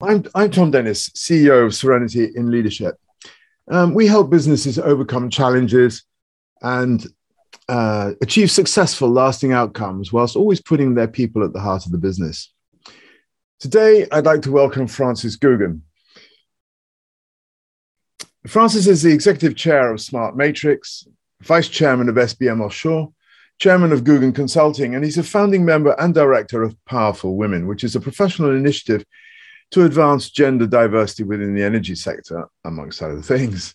I'm, I'm Tom Dennis, CEO of Serenity in Leadership. Um, we help businesses overcome challenges and uh, achieve successful, lasting outcomes whilst always putting their people at the heart of the business. Today, I'd like to welcome Francis Gugen. Francis is the executive chair of Smart Matrix, vice chairman of SBM Offshore, chairman of Gugen Consulting, and he's a founding member and director of Powerful Women, which is a professional initiative to advance gender diversity within the energy sector, amongst other things.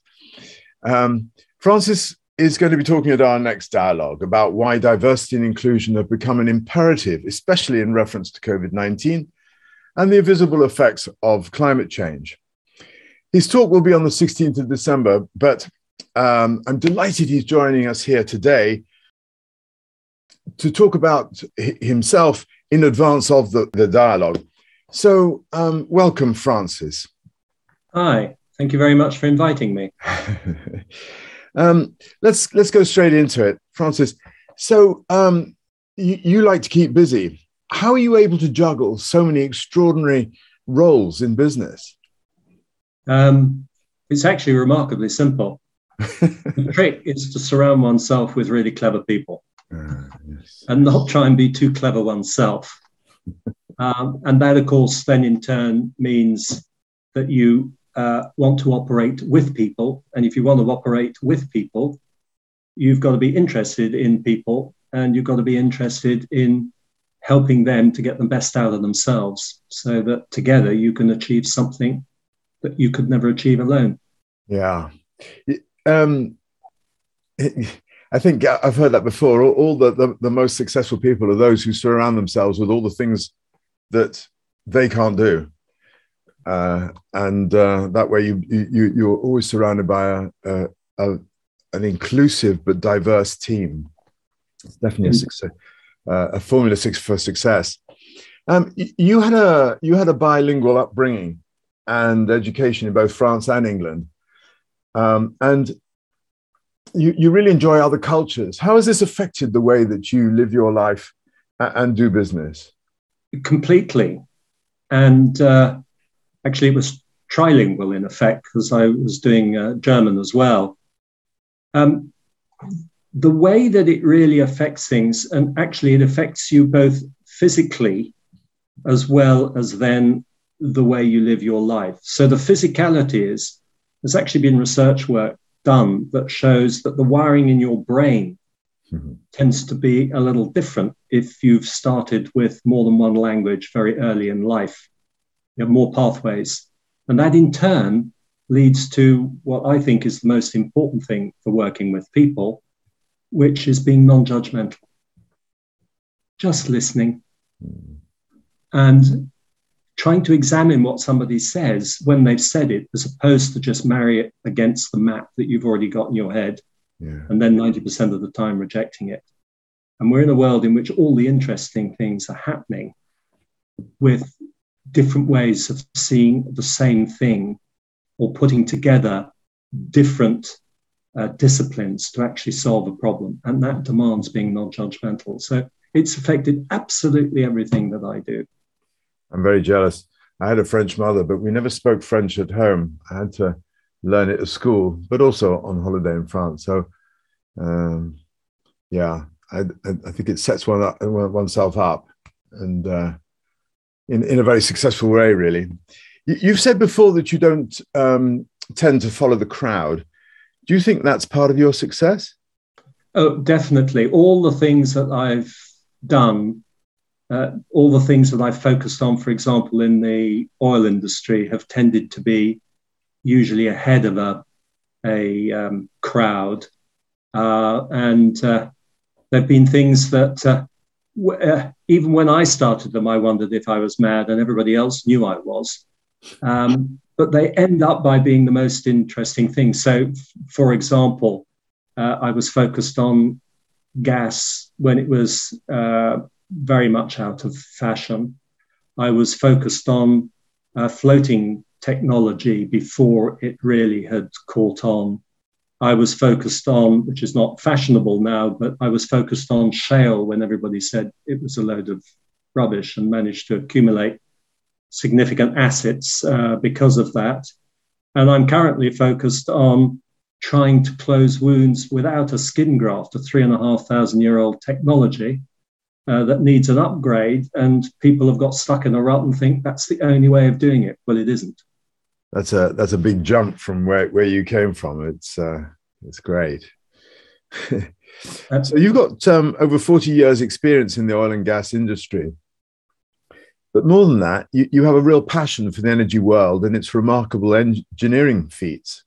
Um, Francis is going to be talking at our next dialogue about why diversity and inclusion have become an imperative, especially in reference to COVID 19 and the visible effects of climate change. His talk will be on the 16th of December, but um, I'm delighted he's joining us here today to talk about himself in advance of the, the dialogue. So, um, welcome, Francis. Hi, thank you very much for inviting me. um, let's let's go straight into it, Francis. So, um, you, you like to keep busy. How are you able to juggle so many extraordinary roles in business? Um, it's actually remarkably simple. the trick is to surround oneself with really clever people uh, yes. and not try and be too clever oneself. Um, and that, of course, then in turn means that you uh, want to operate with people. And if you want to operate with people, you've got to be interested in people and you've got to be interested in helping them to get the best out of themselves so that together you can achieve something that you could never achieve alone. Yeah. Um, I think I've heard that before. All, the, the, the, most successful people are those who surround themselves with all the things that they can't do. Uh, and uh, that way you, you, you're always surrounded by a, a, a an inclusive but diverse team. It's definitely a, mm. success, uh, a formula six for success. Um, you had a you had a bilingual upbringing and education in both France and England, um, and you you really enjoy other cultures. How has this affected the way that you live your life and do business? Completely. And uh, actually, it was trilingual in effect because I was doing uh, German as well. Um, the way that it really affects things, and actually, it affects you both physically as well as then the way you live your life. So, the physicality is there's actually been research work done that shows that the wiring in your brain mm-hmm. tends to be a little different if you've started with more than one language very early in life. You have more pathways. And that in turn leads to what I think is the most important thing for working with people, which is being non judgmental, just listening mm-hmm. and trying to examine what somebody says when they've said it, as opposed to just marry it against the map that you've already got in your head yeah. and then 90% of the time rejecting it. And we're in a world in which all the interesting things are happening with different ways of seeing the same thing or putting together different uh, disciplines to actually solve a problem. And that demands being non judgmental. So it's affected absolutely everything that I do. I'm very jealous. I had a French mother, but we never spoke French at home. I had to learn it at school, but also on holiday in France. So, um, yeah, I, I, think it sets one up, oneself up, and uh, in in a very successful way, really. You've said before that you don't um, tend to follow the crowd. Do you think that's part of your success? Oh, definitely. All the things that I've done, uh, all the things that I've focused on, for example, in the oil industry, have tended to be usually ahead of a, a um, crowd. Uh, and uh, there have been things that uh, w- uh, even when I started them, I wondered if I was mad, and everybody else knew I was. Um, but they end up by being the most interesting things. So, f- for example, uh, I was focused on gas when it was very much out of fashion. I was focused on floating technology before it really had caught on. I was focused on, which is not fashionable now, but I was focused on shale when everybody said it was a load of rubbish and managed to accumulate significant assets uh, because of that. And I'm currently focused on trying to close wounds without a skin graft, a three and a half thousand year old technology uh, that needs an upgrade. And people have got stuck in a rut and think that's the only way of doing it. Well, it isn't. That's a that's a big jump from where, where you came from. It's uh, it's great. so you've got um, over 40 years experience in the oil and gas industry but more than that you, you have a real passion for the energy world and its remarkable engineering feats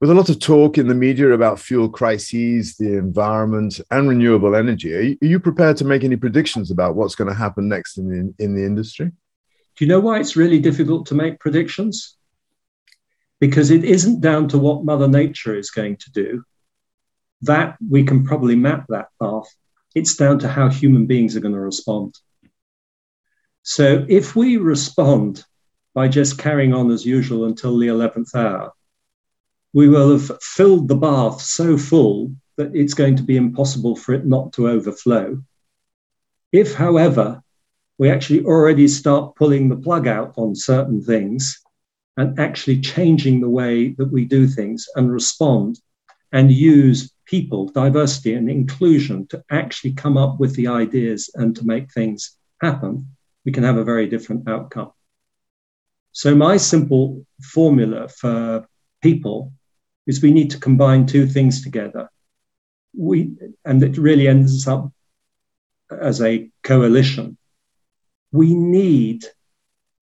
with a lot of talk in the media about fuel crises the environment and renewable energy are you, are you prepared to make any predictions about what's going to happen next in the, in the industry do you know why it's really difficult to make predictions because it isn't down to what mother nature is going to do that we can probably map that path. It's down to how human beings are going to respond. So if we respond by just carrying on as usual until the 11th hour, we will have filled the bath so full that it's going to be impossible for it not to overflow. If, however, we actually already start pulling the plug out on certain things and actually changing the way that we do things and respond and use people, diversity, and inclusion to actually come up with the ideas and to make things happen, we can have a very different outcome. So, my simple formula for people is we need to combine two things together. We, and it really ends up as a coalition. We need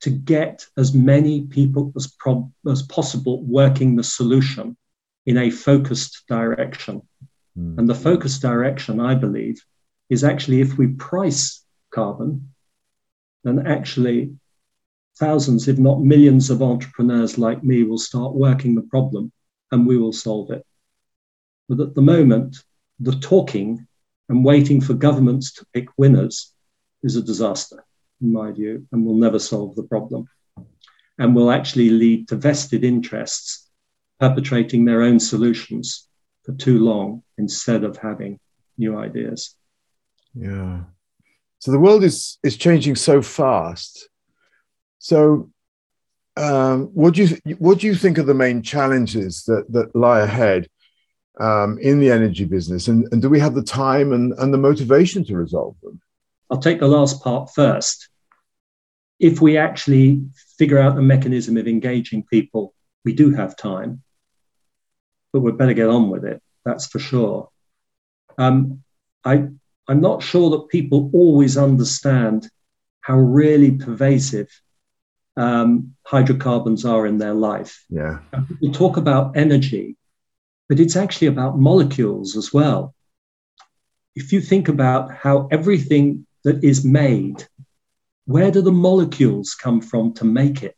to get as many people as, prob- as possible working the solution in a focused direction. Mm. And the focused direction, I believe, is actually if we price carbon, then actually thousands, if not millions, of entrepreneurs like me will start working the problem and we will solve it. But at the moment, the talking and waiting for governments to pick winners is a disaster, in my view, and will never solve the problem and will actually lead to vested interests perpetrating their own solutions for too long instead of having new ideas. Yeah. So the world is is changing so fast. So um, what do you what do you think are the main challenges that that lie ahead um, in the energy business, and, and do we have the time and, and the motivation to resolve them? I'll take the last part first. If we actually figure out a mechanism of engaging people, we do have time but we'd better get on with it. That's for sure. Um, I, I'm not sure that people always understand how really pervasive um, hydrocarbons are in their life. Yeah. We talk about energy, but it's actually about molecules as well. If you think about how everything that is made, where do the molecules come from to make it?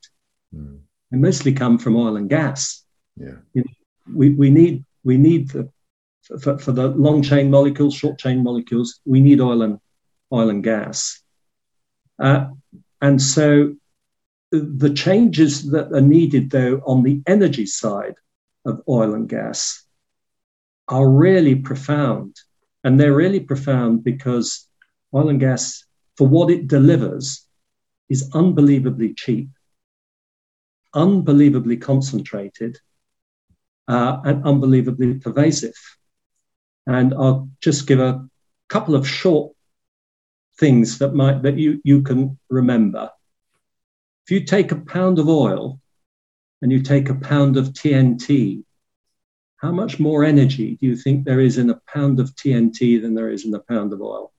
Mm. They mostly come from oil and gas. Yeah. You know, we, we need we need the, for, for the long chain molecules, short chain molecules, we need oil and oil and gas. Uh, and so the changes that are needed, though, on the energy side of oil and gas are really profound. And they're really profound because oil and gas, for what it delivers, is unbelievably cheap, unbelievably concentrated, uh, and unbelievably pervasive. And I'll just give a couple of short things that might that you, you can remember. If you take a pound of oil and you take a pound of TNT, how much more energy do you think there is in a pound of TNT than there is in a pound of oil?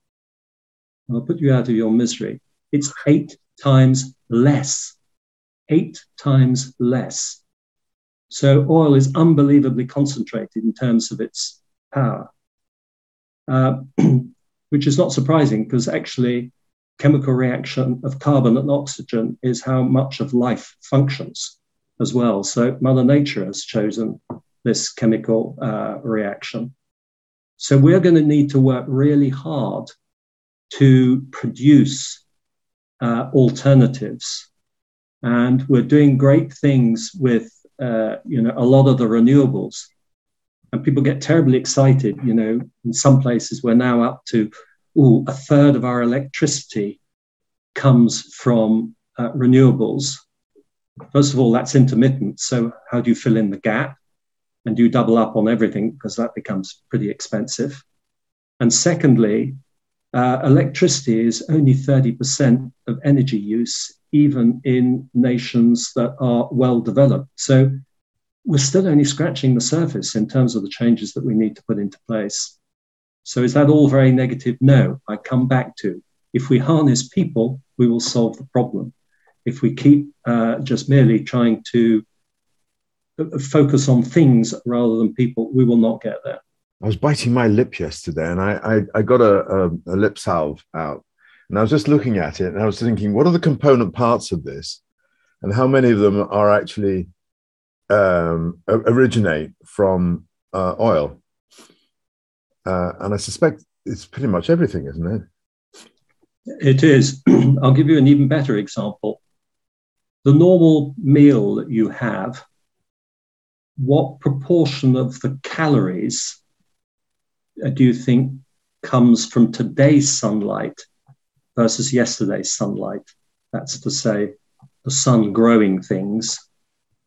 I'll put you out of your misery. It's eight times less. Eight times less. So oil is unbelievably concentrated in terms of its power, uh, which is not surprising because actually chemical reaction of carbon and oxygen is how much of life functions as well. So Mother Nature has chosen this chemical uh, reaction. So we're going to need to work really hard to produce uh, alternatives. And we're doing great things with uh, you know, a lot of the renewables. And people get terribly excited. You know, in some places we're now up to, ooh, a third of our electricity comes from uh, renewables, first of all, that's intermittent. So, how do you fill in the gap? And do you double up on everything? Because that becomes pretty expensive. And secondly, uh, electricity is only 30% of energy use, even in nations that are well developed. So, we're still only scratching the surface in terms of the changes that we need to put into place. So, is that all very negative? No. I come back to if we harness people, we will solve the problem. If we keep uh, just merely trying to uh, focus on things rather than people, we will not get there. I was biting my lip yesterday and I, I, I got a, a, a lip salve out and I was just looking at it and I was thinking, what are the component parts of this? And how many of them are actually um, originate from uh, oil? Uh, and I suspect it's pretty much everything, isn't it? It is. I'll give you an even better example. The normal meal that you have, what proportion of the calories Uh, do you think comes from today's sunlight versus yesterday's sunlight? That's to say, the sun growing things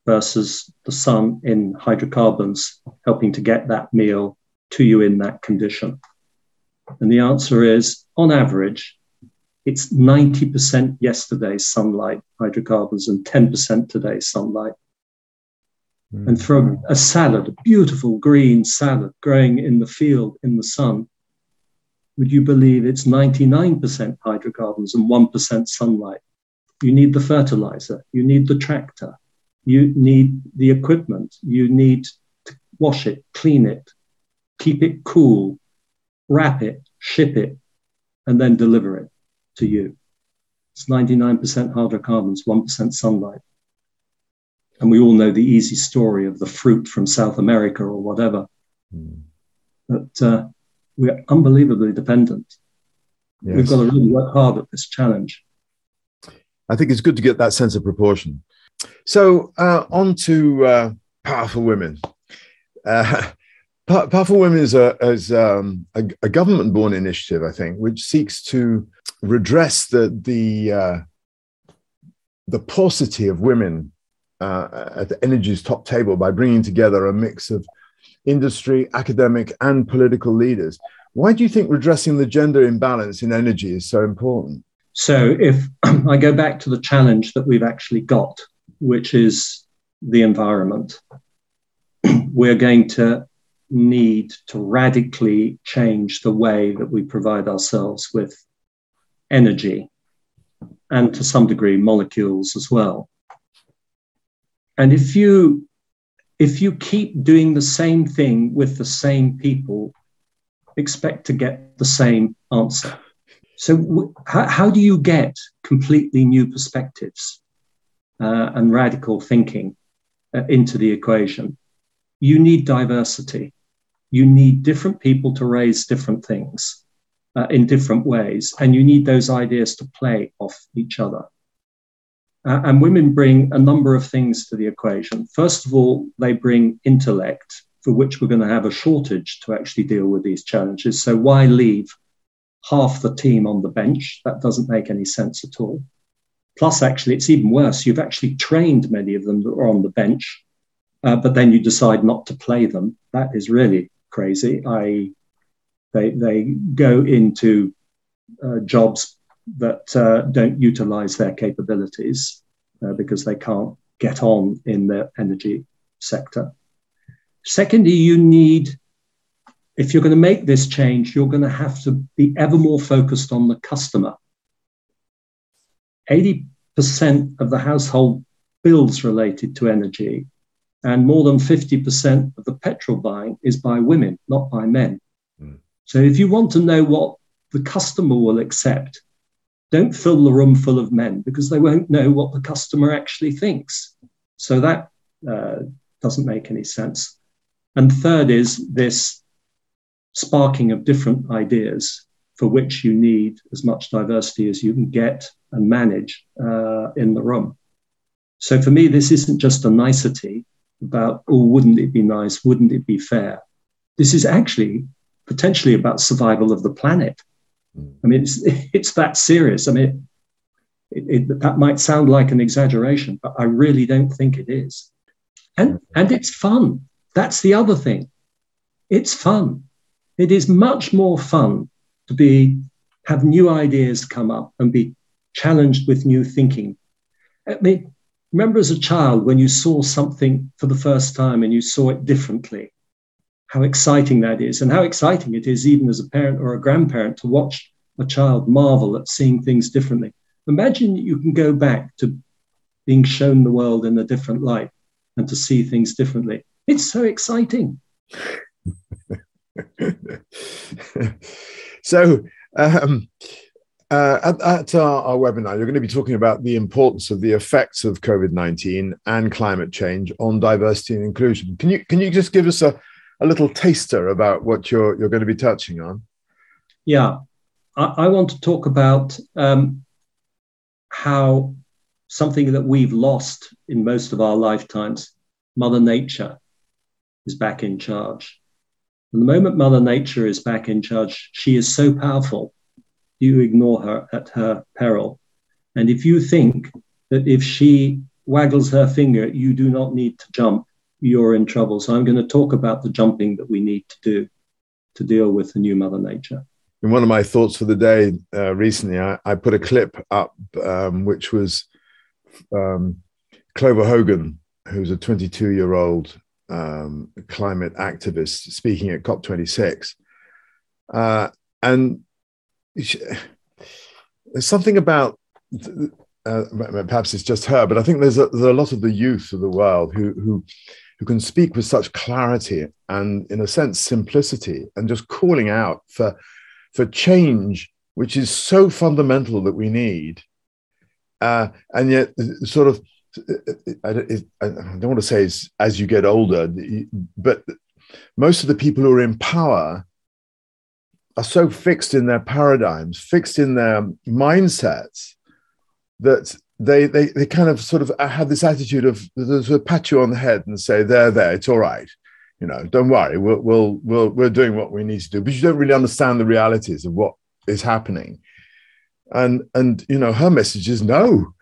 versus the sun in hydrocarbons helping to get that meal to you in that condition? And the answer is on average, it's 90% yesterday's sunlight, hydrocarbons, and 10% today's sunlight. Mm. And from a salad, a beautiful green salad growing in the field in the sun, would you believe it's 99% hydrocarbons and 1% sunlight? You need the fertilizer, you need the tractor, you need the equipment, you need to wash it, clean it, keep it cool, wrap it, ship it, and then deliver it to you. It's 99% hydrocarbons, 1% sunlight. And we all know the easy story of the fruit from South America or whatever. Mm. But uh, we're unbelievably dependent. Yes. We've got to really work hard at this challenge. I think it's good to get that sense of proportion. So, uh, on to uh, powerful women. Uh, Powerful Women is a, is, um, a, a government born initiative, I think, which seeks to redress the, the, uh, the paucity of women uh, at the energy's top table by bringing together a mix of industry, academic, and political leaders. Why do you think redressing the gender imbalance in energy is so important? So, if I go back to the challenge that we've actually got, which is the environment, we're going to need to radically change the way that we provide ourselves with energy and to some degree molecules as well. And if you if you keep doing the same thing with the same people, expect to get the same answer. So, w- how, how, do you get completely new perspectives uh, and radical thinking uh, into the equation? You need diversity you need different people to raise different things uh, in different ways, and you need those ideas to play off each other. Uh, and women bring a number of things to the equation. First of all, they bring intellect, for which we're going to have a shortage to actually deal with these challenges. So, why leave half the team on the bench? That doesn't make any sense at all. Plus, actually, it's even worse. You've actually trained many of them that are on the bench, uh, but then you decide not to play them. That is really crazy. I they they go into uh, jobs that uh, don't utilize their capabilities uh, because they can't get on in the energy sector. Secondly, you need if you're going to make this change, you're going to have to be ever more focused on the customer. 80% of the household bills related to energy and more than 50% of the petrol buying is by women, not by men. Mm. So if you want to know what the customer will accept, don't fill the room full of men because they won't know what the customer actually thinks. So that uh, doesn't make any sense. And third is this sparking of different ideas for which you need as much diversity as you can get and manage uh, in the room. So for me, this isn't just a nicety about, oh, wouldn't it be nice? Wouldn't it be fair? This is actually potentially about survival of the planet. I mean, it's, it's that serious. I mean, It, it, that might sound like an exaggeration, but I really don't think it is. And, mm-hmm. and it's fun. That's the other thing. It's fun. It is much more fun to be have new ideas come up and be challenged with new thinking. I mean, remember as a child when you saw something for the first time and you saw it differently, how exciting that is, and how exciting it is, even as a parent or a grandparent, to watch a child marvel at seeing things differently. Imagine you can go back to being shown the world in a different light and to see things differently. It's so exciting. so, um, uh, at, at our, our, webinar, you're going to be talking about the importance of the effects of COVID 19 and climate change on diversity and inclusion. Can you, can you just give us a, a little taster about what you're, you're going to be touching on? Yeah, I, I want to talk about um, how something that we've lost in most of our lifetimes, Mother Nature, is back in charge. And the moment Mother Nature is back in charge, she is so powerful you ignore her at her peril. And if you think that if she waggles her finger, you do not need to jump, you're in trouble. So I'm going to talk about the jumping that we need to do to deal with the new Mother Nature. In one of my thoughts for the day uh, recently, I, I, put a clip up um, which was um, Clover Hogan, who's a 22 year old um, climate activist speaking at COP26. Uh, and there's something about uh, perhaps it's just her, but I think there's a, there's a lot of the youth of the world who who who can speak with such clarity and, in a sense, simplicity, and just calling out for for change, which is so fundamental that we need, uh, and yet sort of. I, don't want to say as you get older, but most of the people who are in power are so fixed in their paradigms, fixed in their mindsets, that they they they kind of sort of have this attitude of sort of pat you on the head and say, "There, there, it's all right." You know, don't worry, we'll, we'll, we'll, we're doing what we need to do. But you don't really understand the realities of what is happening. And, and you know, her message is no.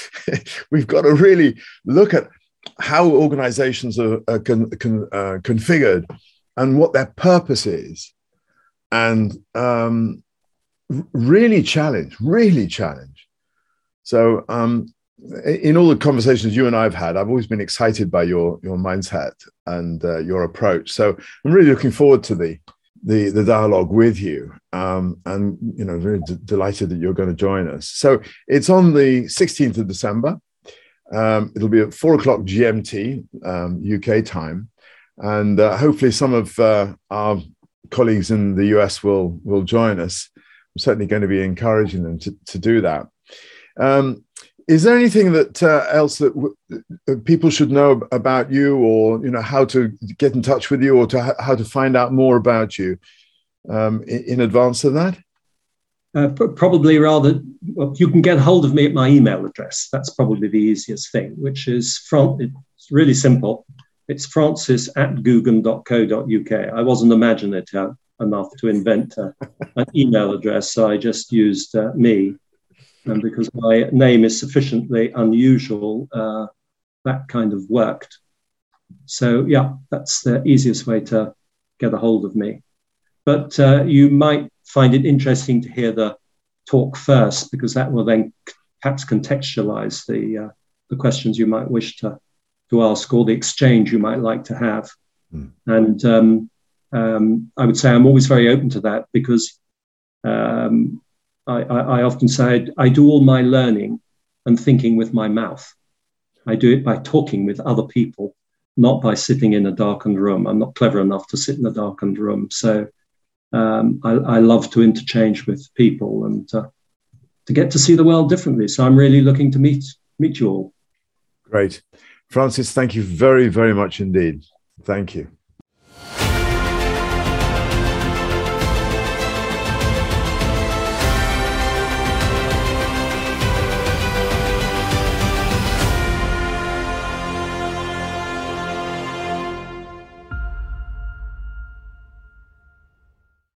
We've got to really look at how organizations are, are con, con, uh, configured and what their purpose is and um, really challenge, really challenge. So, um, in all the conversations you and I have had, I've always been excited by your your mindset and uh, your approach. So, I'm really looking forward to the the, the dialogue with you, um, and you know, very d- delighted that you're going to join us. So, it's on the 16th of December. Um, it'll be at four o'clock GMT UK um, time, and uh, hopefully, some of uh, our colleagues in the US will will join us. I'm certainly going to be encouraging them to, to do that. Um, is there anything that uh, else that w- people should know about you, or you know how to get in touch with you, or to how to find out more about you um, in, in, advance of that? Uh, probably rather, well, you can get hold of me at my email address. That's probably the easiest thing, which is from. It's really simple. It's francis at gugen.co.uk. I wasn't imaginative enough to invent uh, an email address, so I just used uh, me. And because my name is sufficiently unusual, uh, that kind of worked. So, yeah, that's the easiest way to get a hold of me. But uh, you might find it interesting to hear the talk first, because that will then perhaps contextualize the, uh, the questions you might wish to to ask or the exchange you might like to have. Mm. And um, um, I would say I'm always very open to that because um, I, I, I, often say I, I do all my learning and thinking with my mouth. I do it by talking with other people, not by sitting in a darkened room. I'm not clever enough to sit in a darkened room. So um, I, I, love to interchange with people and uh, to get to see the world differently. So I'm really looking to meet meet you all. Great. Francis, thank you very, very much indeed. Thank you.